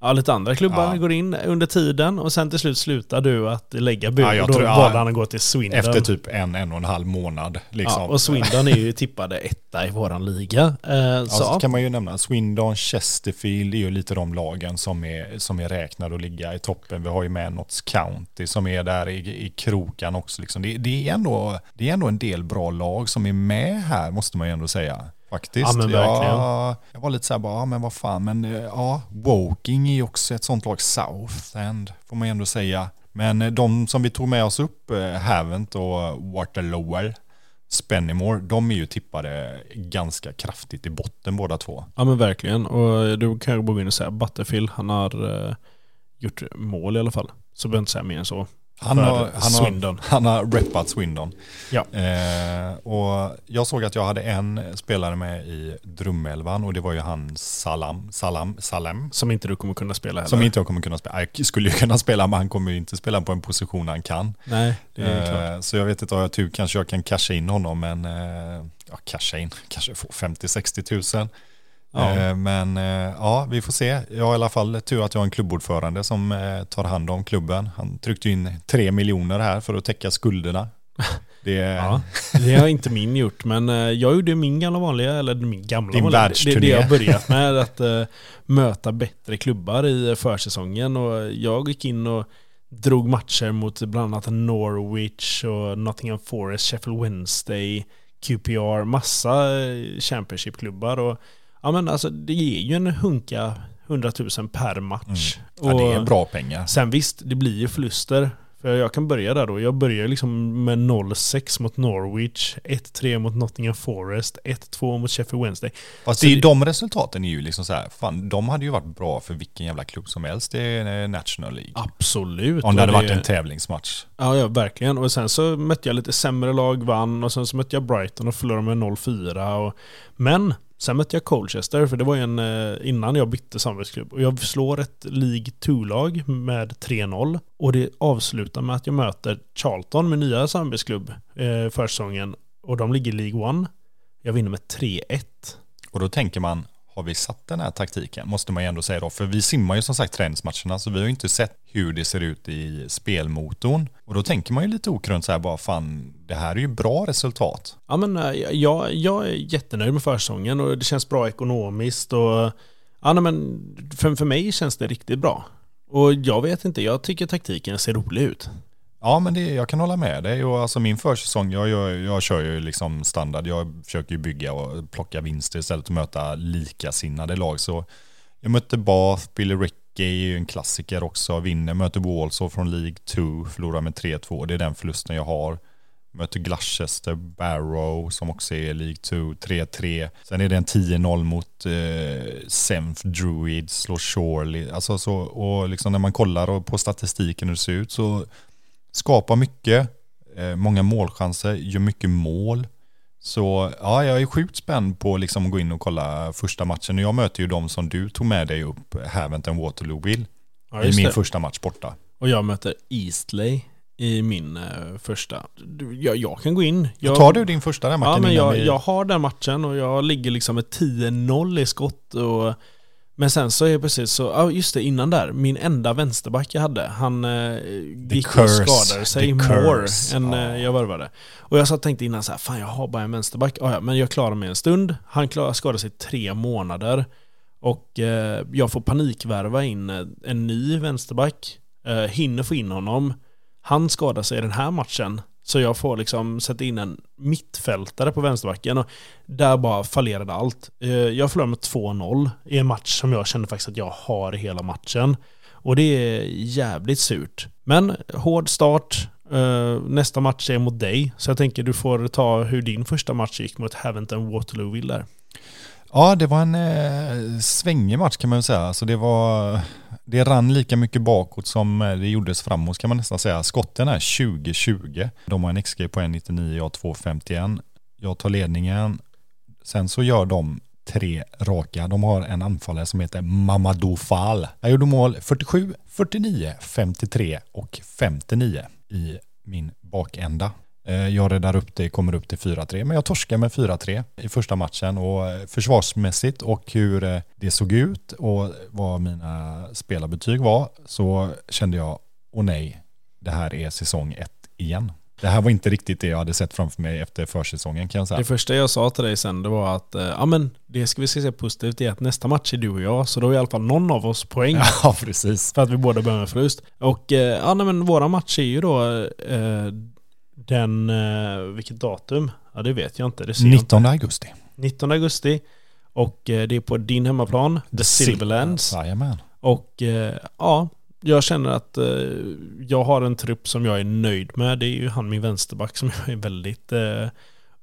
Speaker 2: Ja, lite andra klubbar ja. går in under tiden och sen till slut slutar du att lägga bud ja, och då valde han att gå till Swindon.
Speaker 1: Efter typ en, en och en halv månad. Liksom.
Speaker 2: Ja, och Swindon är ju tippade etta i våran liga. Eh,
Speaker 1: ja, så. så kan man ju nämna. Swindon, Chesterfield är ju lite de lagen som är, som är räknade att ligga i toppen. Vi har ju med Notts County som är där i, i krokan också. Liksom. Det, det, är ändå, det är ändå en del bra lag som är med här, måste man ju ändå säga. Faktiskt. Ja. Jag, jag var lite så här bara, ja men vad fan, men eh, ja, Woking är ju också ett sånt lag, Southend får man ju ändå säga. Men eh, de som vi tog med oss upp, eh, Havent och Waterlower, Spennymore, de är ju tippade ganska kraftigt i botten båda två.
Speaker 2: Ja men verkligen, och du kan ju bara gå in och säga Butterfield, han har uh, gjort mål i alla fall. Så behöver jag inte säga mer än så.
Speaker 1: Han har, han, Swindon. har, han har reppat Swindon. Ja. Eh, och jag såg att jag hade en spelare med i drömelvan och det var ju han Salam, Salam, Salem.
Speaker 2: Som inte du kommer kunna spela heller.
Speaker 1: Som inte jag kommer kunna spela. Jag skulle ju kunna spela men han kommer ju inte spela på en position han kan.
Speaker 2: Nej, det är eh, klart.
Speaker 1: Så jag vet inte, har jag tur kanske jag kan casha in honom men, eh, ja casha in, kanske få 50-60 tusen. Ja. Eh, men eh, ja, vi får se. Jag har i alla fall tur att jag har en klubbordförande som eh, tar hand om klubben. Han tryckte in tre miljoner här för att täcka skulderna.
Speaker 2: Det, ja, det har inte min gjort, men jag gjorde min gamla vanliga, eller min gamla
Speaker 1: Din
Speaker 2: vanliga.
Speaker 1: Det är
Speaker 2: det jag börjat med, att möta bättre klubbar i försäsongen. Och jag gick in och drog matcher mot bland annat Norwich och Nottingham Forest, Sheffield Wednesday, QPR, massa Championship-klubbar. Och Ja men alltså det ger ju en hunka 100 000 per match.
Speaker 1: Mm. Ja, det är bra pengar.
Speaker 2: Sen visst, det blir ju förluster. För jag kan börja där då. Jag börjar liksom med 0-6 mot Norwich, 1-3 mot Nottingham Forest, 1-2 mot Sheffield Wednesday.
Speaker 1: Fast det, de resultaten är ju liksom så här, fan, de hade ju varit bra för vilken jävla klubb som helst i National League.
Speaker 2: Absolut.
Speaker 1: Om det hade det, varit en tävlingsmatch.
Speaker 2: Ja, ja, verkligen. Och sen så mötte jag lite sämre lag, vann, och sen så mötte jag Brighton och förlorade med 0-4. Och... Men Sen mötte jag Colchester, för det var en eh, innan jag bytte samarbetsklubb. Och jag slår ett League 2-lag med 3-0. Och det avslutar med att jag möter Charlton min nya samarbetsklubb eh, försäsongen. Och de ligger i League 1. Jag vinner med 3-1.
Speaker 1: Och då tänker man, har vi satt den här taktiken? Måste man ju ändå säga då. För vi simmar ju som sagt träningsmatcherna så vi har ju inte sett hur det ser ut i spelmotorn. Och då tänker man ju lite okrönt så här bara fan, det här är ju bra resultat.
Speaker 2: Ja men eh, jag, jag är jättenöjd med försäsongen och det känns bra ekonomiskt och ja men för, för mig känns det riktigt bra. Och jag vet inte, jag tycker taktiken ser rolig ut.
Speaker 1: Ja, men det, jag kan hålla med dig. Och alltså min försäsong, jag, jag, jag kör ju liksom standard. Jag försöker ju bygga och plocka vinster istället för att möta likasinnade lag. Så jag mötte Bath, Billy Rickey är ju en klassiker också. Vinner, möter Walsall från League 2, förlorar med 3-2. Det är den förlusten jag har. Möter Gloucester, Barrow som också är League 2, 3-3. Sen är det en 10-0 mot eh, Senf Druid, slår Shorley. Alltså så, och liksom när man kollar på statistiken hur det ser ut så skapar mycket, eh, många målchanser, gör mycket mål. Så ja, jag är sjukt spänd på liksom att gå in och kolla första matchen. Och jag möter ju de som du tog med dig upp, Haventon Waterloo Bill,
Speaker 2: Ja,
Speaker 1: i min
Speaker 2: det.
Speaker 1: första match borta.
Speaker 2: Och jag möter Eastley i min eh, första. Du, Jag, jag kan gå in. Jag,
Speaker 1: Tar du din första där
Speaker 2: Ja,
Speaker 1: Martin?
Speaker 2: men jag,
Speaker 1: vi-
Speaker 2: jag har den matchen och jag ligger liksom med 10-0 i skott. Och, men sen så är det precis så, ja just det, innan där, min enda vänsterback jag hade, han eh, gick och
Speaker 1: curse.
Speaker 2: skadade sig
Speaker 1: The
Speaker 2: more
Speaker 1: curse.
Speaker 2: än
Speaker 1: Ja.
Speaker 2: eh, jag värvade. Och jag satt och tänkte innan så här, fan jag har bara en vänsterback. Ja, men jag klarar mig en stund. Han klar, skadade sig tre månader. Och eh, jag får panikvärva in eh, en ny vänsterback. Eh, hinner få in honom. Han skadar sig i den här matchen. Så jag får liksom sätta in en mittfältare på vänsterbacken. Och där bara fallerade allt. Eh, jag förlorade med 2-0 i en match som jag kände faktiskt att jag har hela matchen. Och det är jävligt surt. Men hård start. Eh, nästa match är mot dig. Så jag tänker du får ta hur din första match gick mot Haventon Waterlooville där.
Speaker 1: Ja, det var en eh, svängig match kan man väl säga. Alltså det, var, det rann lika mycket bakåt som eh, det gjordes framåt kan man nästan säga. Skotten är 20-20. De har en XG på 1,99, jag har 2,51. Jag tar ledningen. Sen så gör de tre raka. De har en anfallare som heter Mamadou Fall. Jag gjorde mål 47, 49, 53 och 59 i min bakända. Eh, Jag räddar upp det, kommer upp till 4-3, men jag torskar med 4-3 i första matchen och eh, försvarsmässigt och hur eh, det såg ut och vad mina spelarbetyg var så kände jag, åh nej, det här är säsong ett igen. Det här var inte riktigt det jag hade sett framför mig efter försäsongen kan jag säga.
Speaker 2: Det första jag sa till dig sen det var att ja men det ska vi se positivt i att nästa match är du och jag så då är i alla fall någon av oss poäng.
Speaker 1: Ja, precis.
Speaker 2: För att vi båda börjar med förlust. Och ja nej, men våra match är ju då eh, den, eh, vilket datum? Ja det vet jag inte. Det ser jag inte.
Speaker 1: 19 augusti.
Speaker 2: 19 augusti. Och eh, det är på din hemmaplan, The Silverlands.
Speaker 1: Jajamän.
Speaker 2: Och eh, ja, jag känner att jag har en trupp som jag är nöjd med. Det är ju han min vänsterback som jag är väldigt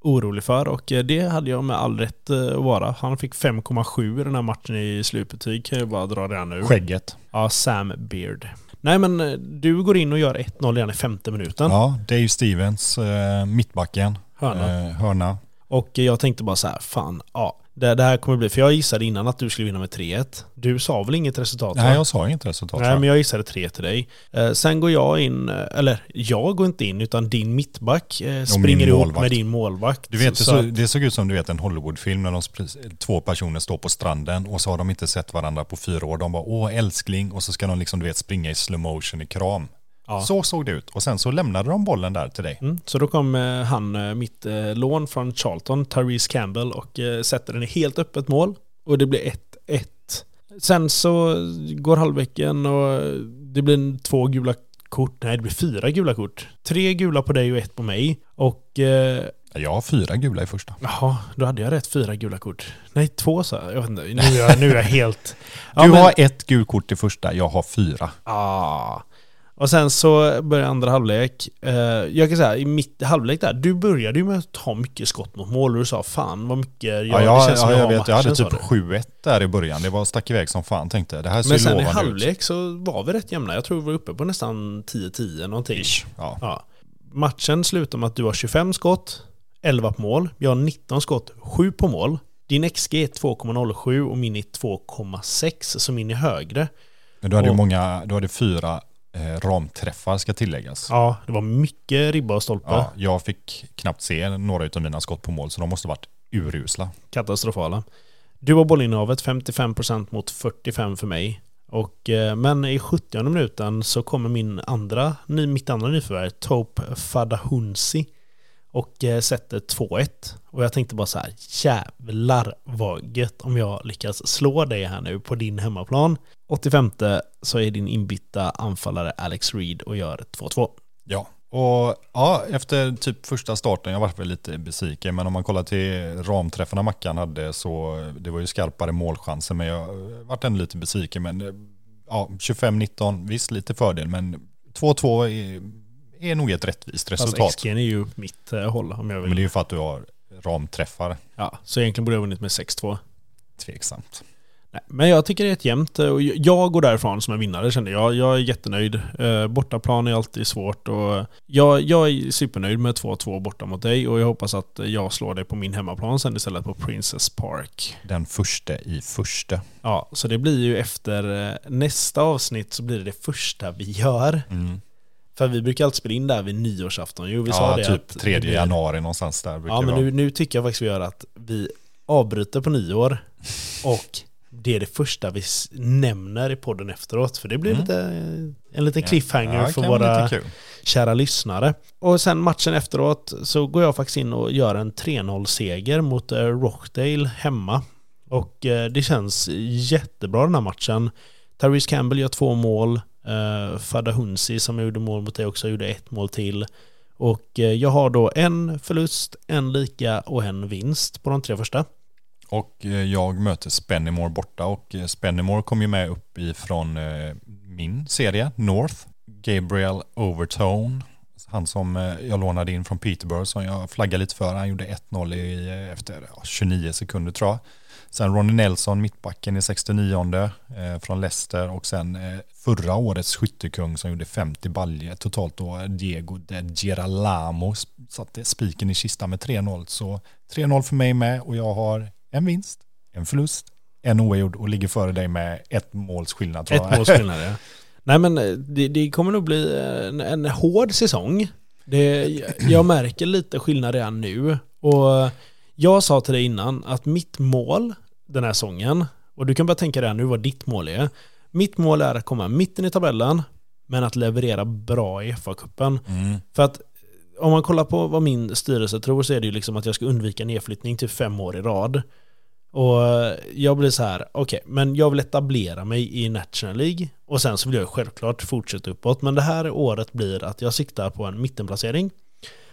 Speaker 2: orolig för. Och det hade jag med all rätt att vara. Han fick 5,7 i den här matchen i slutbetyg. Kan jag bara dra redan nu.
Speaker 1: Skägget.
Speaker 2: Ja, Sam Beard. Nej men eh, du går in och gör 1-0 redan i femte minuten.
Speaker 1: Ja, Dave Stevens, eh, mittbacken.
Speaker 2: Hörna.
Speaker 1: Eh, hörna.
Speaker 2: Och jag tänkte bara så här, fan, ja. Det, det här kommer bli, för jag gissade innan att du skulle vinna med 3-1. Du sa väl inget resultat? va?
Speaker 1: Nej, jag sa inget resultat.
Speaker 2: Nej,
Speaker 1: jag.
Speaker 2: men jag gissade 3 till dig. Eh, sen går jag in, eh, eller jag går inte in, utan din mittback eh, springer ihop med din målvakt.
Speaker 1: Du vet, det,
Speaker 2: Så
Speaker 1: så,
Speaker 2: att-
Speaker 1: det såg ut som du vet en Hollywoodfilm när de, två personer står på stranden och så har de inte sett varandra på fyra år. De bara åh älskling och så ska de liksom du vet springa i slow motion i kram.
Speaker 2: Ja.
Speaker 1: Så såg det ut och sen så lämnade de bollen där till dig.
Speaker 2: Mm, så då kom eh, han, eh, mitt eh, lån från Charlton, Therese Campbell, och eh, sätter den i helt öppet mål. Och det blir 1-1. Sen så går halvleken och det blir två gula kort. Nej, det blir fyra gula kort. Tre gula på dig och ett på mig. Och
Speaker 1: Jag har fyra gula i första.
Speaker 2: jaha, då hade jag rätt. Fyra gula kort. Nej, två så. Jag vet inte, nu är jag, nu är jag helt... Ja,
Speaker 1: du
Speaker 2: men-
Speaker 1: har ett gult kort i första, jag har fyra.
Speaker 2: Ah. Och sen så börjar andra halvlek. Eh, jag kan säga, i mitt halvlek där, du började ju med att ta mycket skott mot mål och du sa fan vad mycket jag,
Speaker 1: Ja, jag,
Speaker 2: det känns som
Speaker 1: ja, jag,
Speaker 2: har
Speaker 1: vet, jag hade
Speaker 2: matchen",
Speaker 1: typ
Speaker 2: sa du.
Speaker 1: 7-1 där i början. Det var stack iväg som fan tänkte. Det här ser
Speaker 2: Men sen i
Speaker 1: lovande ut.
Speaker 2: halvlek så var vi rätt jämna. Jag tror vi var uppe på nästan 10-10 någonting.
Speaker 1: Ish. Ja.
Speaker 2: Ja. Matchen slutar med att du har 25 skott, 11 på mål. Jag har 19 skott, 7 på mål. Din XG är 2,07 och min är 2,6 så min är högre.
Speaker 1: Men du hade ju många, du hade fyra ramträffar ska tilläggas.
Speaker 2: Ja, det var mycket ribba och stolpe.
Speaker 1: Ja, jag fick knappt se några av mina skott på mål så de måste varit urusla.
Speaker 2: katastrofala. Du har bollinnehavet 55% mot 45% för mig. Och, eh, men i 70 minuten så kommer min andra, mitt andra nyförvärv, Tope Fadahunsi och eh, sätter 2-1. Och jag tänkte bara så här, jävlar vad gött om jag lyckas slå dig här nu på din hemmaplan. 85 så är din inbytta anfallare Alex Reed och gör 2-2.
Speaker 1: Ja. Och ja, efter typ första starten, jag var väl lite besviken, men om man kollar till ramträffarna Mackan hade så det var ju skarpare målchanser, men jag vart ändå lite besviken. Men ja, 25-19, visst lite fördel, men 2-2 är är nog ett rättvist
Speaker 2: Fast
Speaker 1: resultat.
Speaker 2: XG är ju mitt eh, håll om jag vill.
Speaker 1: Men det är ju för att du har ramträffar.
Speaker 2: Ja, så egentligen borde jag ha vunnit med 6-2.
Speaker 1: Tveksamt.
Speaker 2: Nej, men jag tycker det är ett jämnt. och Jag går därifrån som en vinnare kände jag. Jag är jättenöjd. Eh, Bortaplan är alltid svårt och jag, jag är supernöjd med 2-2 borta mot dig och jag hoppas att jag slår dig på min hemmaplan sen istället på Princess Park.
Speaker 1: Den första i första.
Speaker 2: Ja, så det blir ju efter eh, nästa avsnitt så blir det det första vi gör.
Speaker 1: Mm.
Speaker 2: För vi brukar alltid spela in där vid nyårsafton. Jo, vi sa
Speaker 1: Ja,
Speaker 2: det
Speaker 1: typ
Speaker 2: att
Speaker 1: 3
Speaker 2: det blir-
Speaker 1: januari någonstans där
Speaker 2: Ja, men nu, nu tycker jag faktiskt vi gör att vi avbryter på nyår och det är det första vi nämner i podden efteråt. För det blir
Speaker 1: Mm.
Speaker 2: lite, en liten cliffhanger
Speaker 1: Ja,
Speaker 2: för våra kära lyssnare. Och sen matchen efteråt så går jag faktiskt in och gör en 3-0-seger mot eh, Rochdale hemma. Och eh, det känns jättebra den här matchen. Tyrese Campbell gör två mål. Uh, Fada Hunsi som gjorde mål mot dig också gjorde ett mål till. Och eh, jag har då en förlust, en lika och en vinst på de tre första.
Speaker 1: Och eh, jag möter Spennymore borta och eh, Spennymore kom ju med upp ifrån eh, min serie, North. Gabriel Overtone, han som jag lånade in från Peterborough som jag flaggade lite för. Han gjorde 1-0 i, efter 29 sekunder tror jag. Sen Ronny Nelson, mittbacken i 69 eh, från Leicester och sen eh, förra årets skyttekung som gjorde 50 baljer totalt då, Diego de Geralamo satte spiken i kistan med 3-0. Så 3-0 för mig med och jag har en vinst, en förlust, en oavgjord och ligger före dig med ett måls skillnad tror
Speaker 2: Ett
Speaker 1: jag.
Speaker 2: måls skillnad ja. Nej men eh, det, det kommer nog bli en, en hård säsong. Det, jag märker lite skillnad redan nu. Och jag sa till dig innan att mitt mål den här säsongen, och du kan bara tänka redan nu vad ditt mål är. Mitt mål är att komma mitten i tabellen, men att leverera bra i FA-cupen.
Speaker 1: Mm.
Speaker 2: För att om man kollar på vad min styrelse tror så är det ju liksom att jag ska undvika nedflyttning till fem år i rad. Och jag blir så här, okej, men jag vill etablera mig i National League och sen så vill jag självklart fortsätta uppåt. Men det här året blir att jag siktar på en mittenplacering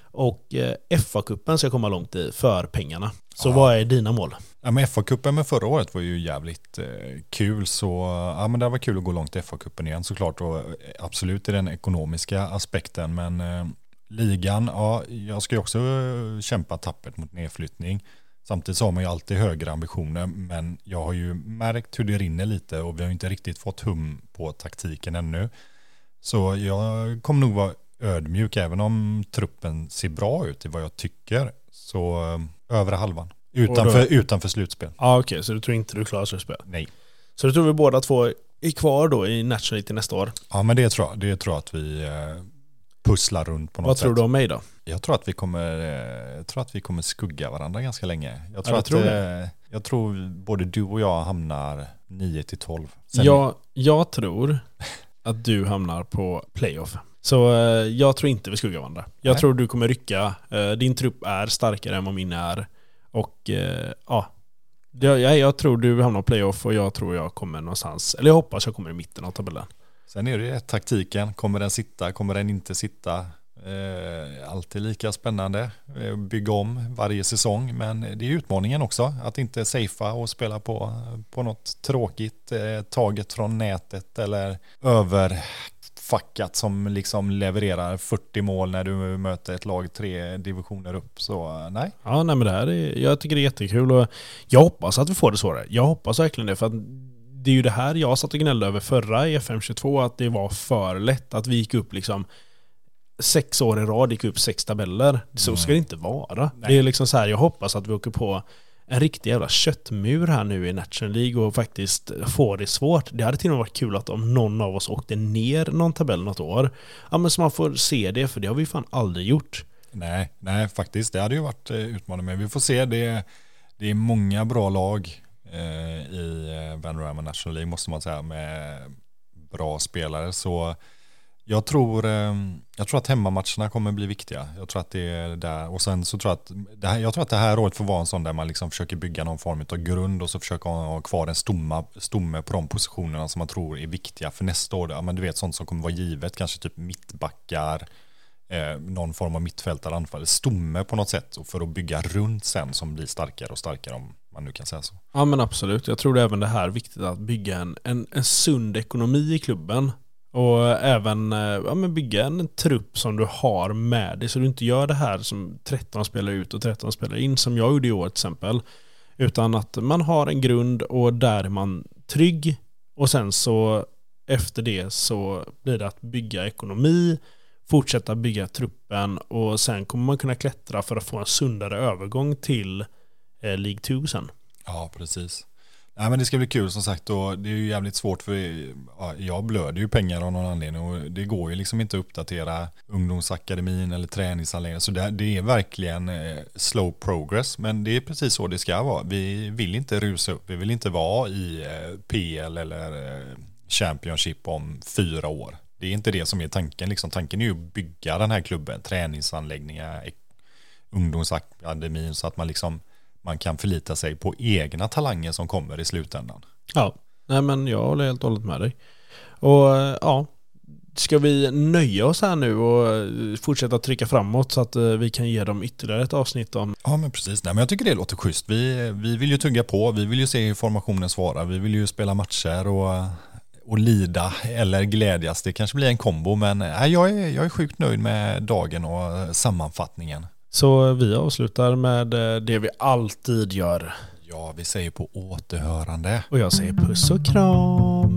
Speaker 2: och eh, FA-cupen ska komma långt i för pengarna. Så
Speaker 1: Ja.
Speaker 2: vad är dina mål?
Speaker 1: Ja, men FA-cupen med förra året var ju jävligt eh, kul så ja, men det var kul att gå långt i FA-cupen igen såklart och eh, absolut i den ekonomiska aspekten men ligan, ja jag ska ju också kämpa tappert mot nedflyttning. Samtidigt så har man ju alltid högre ambitioner men jag har ju märkt hur det rinner lite och vi har ju inte riktigt fått hum på taktiken ännu. Så jag kommer nog vara ödmjuk även om truppen ser bra ut i vad jag tycker. Så eh, övre halvan. Utanför, utanför slutspel.
Speaker 2: Ja okej, så du tror inte du klarar slutspel?
Speaker 1: Nej.
Speaker 2: Så du tror vi båda två är kvar då i National League till nästa år?
Speaker 1: Ja men det tror jag. Det tror jag att vi pusslar runt på något
Speaker 2: Vad
Speaker 1: sätt.
Speaker 2: tror du om mig då?
Speaker 1: Jag tror att vi kommer, jag tror att vi kommer skugga varandra ganska länge. Jag tror,
Speaker 2: du
Speaker 1: att,
Speaker 2: tror
Speaker 1: eh, jag tror både du och jag hamnar 9 till 12. Sen-
Speaker 2: Jag, jag tror att du hamnar på playoff. Så eh, jag tror inte vi skuggar varandra. Jag
Speaker 1: Nej.
Speaker 2: tror du kommer rycka. Eh, din trupp är starkare än vad min är. Och ja, jag, jag, jag tror du hamnar på playoff och jag tror jag kommer någonstans. Eller jag hoppas jag kommer i mitten av tabellen.
Speaker 1: Sen är det ju taktiken. Kommer den sitta? Kommer den inte sitta? Eh, alltid lika spännande. Eh, bygga om varje säsong. Men det är utmaningen också. Att inte safea och spela på, på något tråkigt eh, taget från nätet eller överfackat som liksom levererar 40 mål när du möter ett lag tre divisioner upp. Så eh, nej.
Speaker 2: Ja, nej men det här är, jag tycker det är jättekul och jag hoppas att vi får det svårare. Jag hoppas verkligen det för att det är ju det här jag satt och gnällde över förra i FM22 att det var för lätt att vi gick upp liksom sex år i rad gick upp sex tabeller. Så
Speaker 1: Mm.
Speaker 2: ska det inte vara.
Speaker 1: Nej.
Speaker 2: Det är liksom så här, jag hoppas att vi åker på en riktig jävla köttmur här nu i National League och faktiskt får det svårt. Det hade till och med varit kul att om någon av oss åkte ner någon tabell något år. Ja men så man får se det, för det har vi fan aldrig gjort.
Speaker 1: Nej, nej faktiskt. Det hade ju varit eh, utmanande. Men vi får se. Det det är många bra lag Eh, i eh, National League måste man säga med bra spelare. Så jag tror, eh, jag tror att hemmamatcherna kommer bli viktiga. Jag tror att det är där. Och sen så tror jag att det här, jag tror att det här året får vara en sån där man liksom försöker bygga någon form av grund och så försöker ha ha kvar en stomma, stomme på de positionerna som man tror är viktiga för nästa år. Ja, men du vet sånt som kommer vara givet, kanske typ mittbackar, eh, någon form av mittfältare anfallare, stomme på något sätt och för att bygga runt sen som blir starkare och starkare om man nu kan säga så.
Speaker 2: Ja men absolut. Jag tror det är även det här är viktigt att bygga en, en, en sund ekonomi i klubben. Och även eh, ja, men bygga en trupp som du har med dig så du inte gör det här som 13 spelar ut och 13 spelar in som jag gjorde i år till exempel. Utan att man har en grund och där är man trygg och sen så efter det så blir det att bygga ekonomi, fortsätta bygga truppen och sen kommer man kunna klättra för att få en sundare övergång till Eh, League 2 sen.
Speaker 1: Ja, precis. Nej, men det ska bli kul som sagt och det är ju jävligt svårt för ja, jag blöder ju pengar av någon anledning och det går ju liksom inte att uppdatera ungdomsakademin eller träningsanläggningar så det, det är verkligen eh, slow progress men det är precis så det ska vara. Vi vill inte rusa upp, vi vill inte vara i eh, PL eller eh, Championship om fyra år. Det är inte det som är tanken. Liksom, tanken är ju att bygga den här klubben, träningsanläggningar, ungdomsakademin så att man liksom man kan förlita sig på egna talanger som kommer i slutändan.
Speaker 2: Ja, nej men jag håller helt och hållet med dig. Och ja, ska vi nöja oss här nu och fortsätta trycka framåt så att eh, vi kan ge dem ytterligare ett avsnitt om...
Speaker 1: Ja men precis, nej men jag tycker det låter schysst. Vi, vi vill ju tugga på, vi vill ju se hur formationen svarar, vi vill ju spela matcher och och lida eller glädjas. Det kanske blir en kombo men nej, jag, är, jag är sjukt nöjd med dagen och sammanfattningen.
Speaker 2: Så vi avslutar med eh, det vi alltid gör.
Speaker 1: Ja, vi säger på återhörande.
Speaker 2: Och jag säger puss och kram.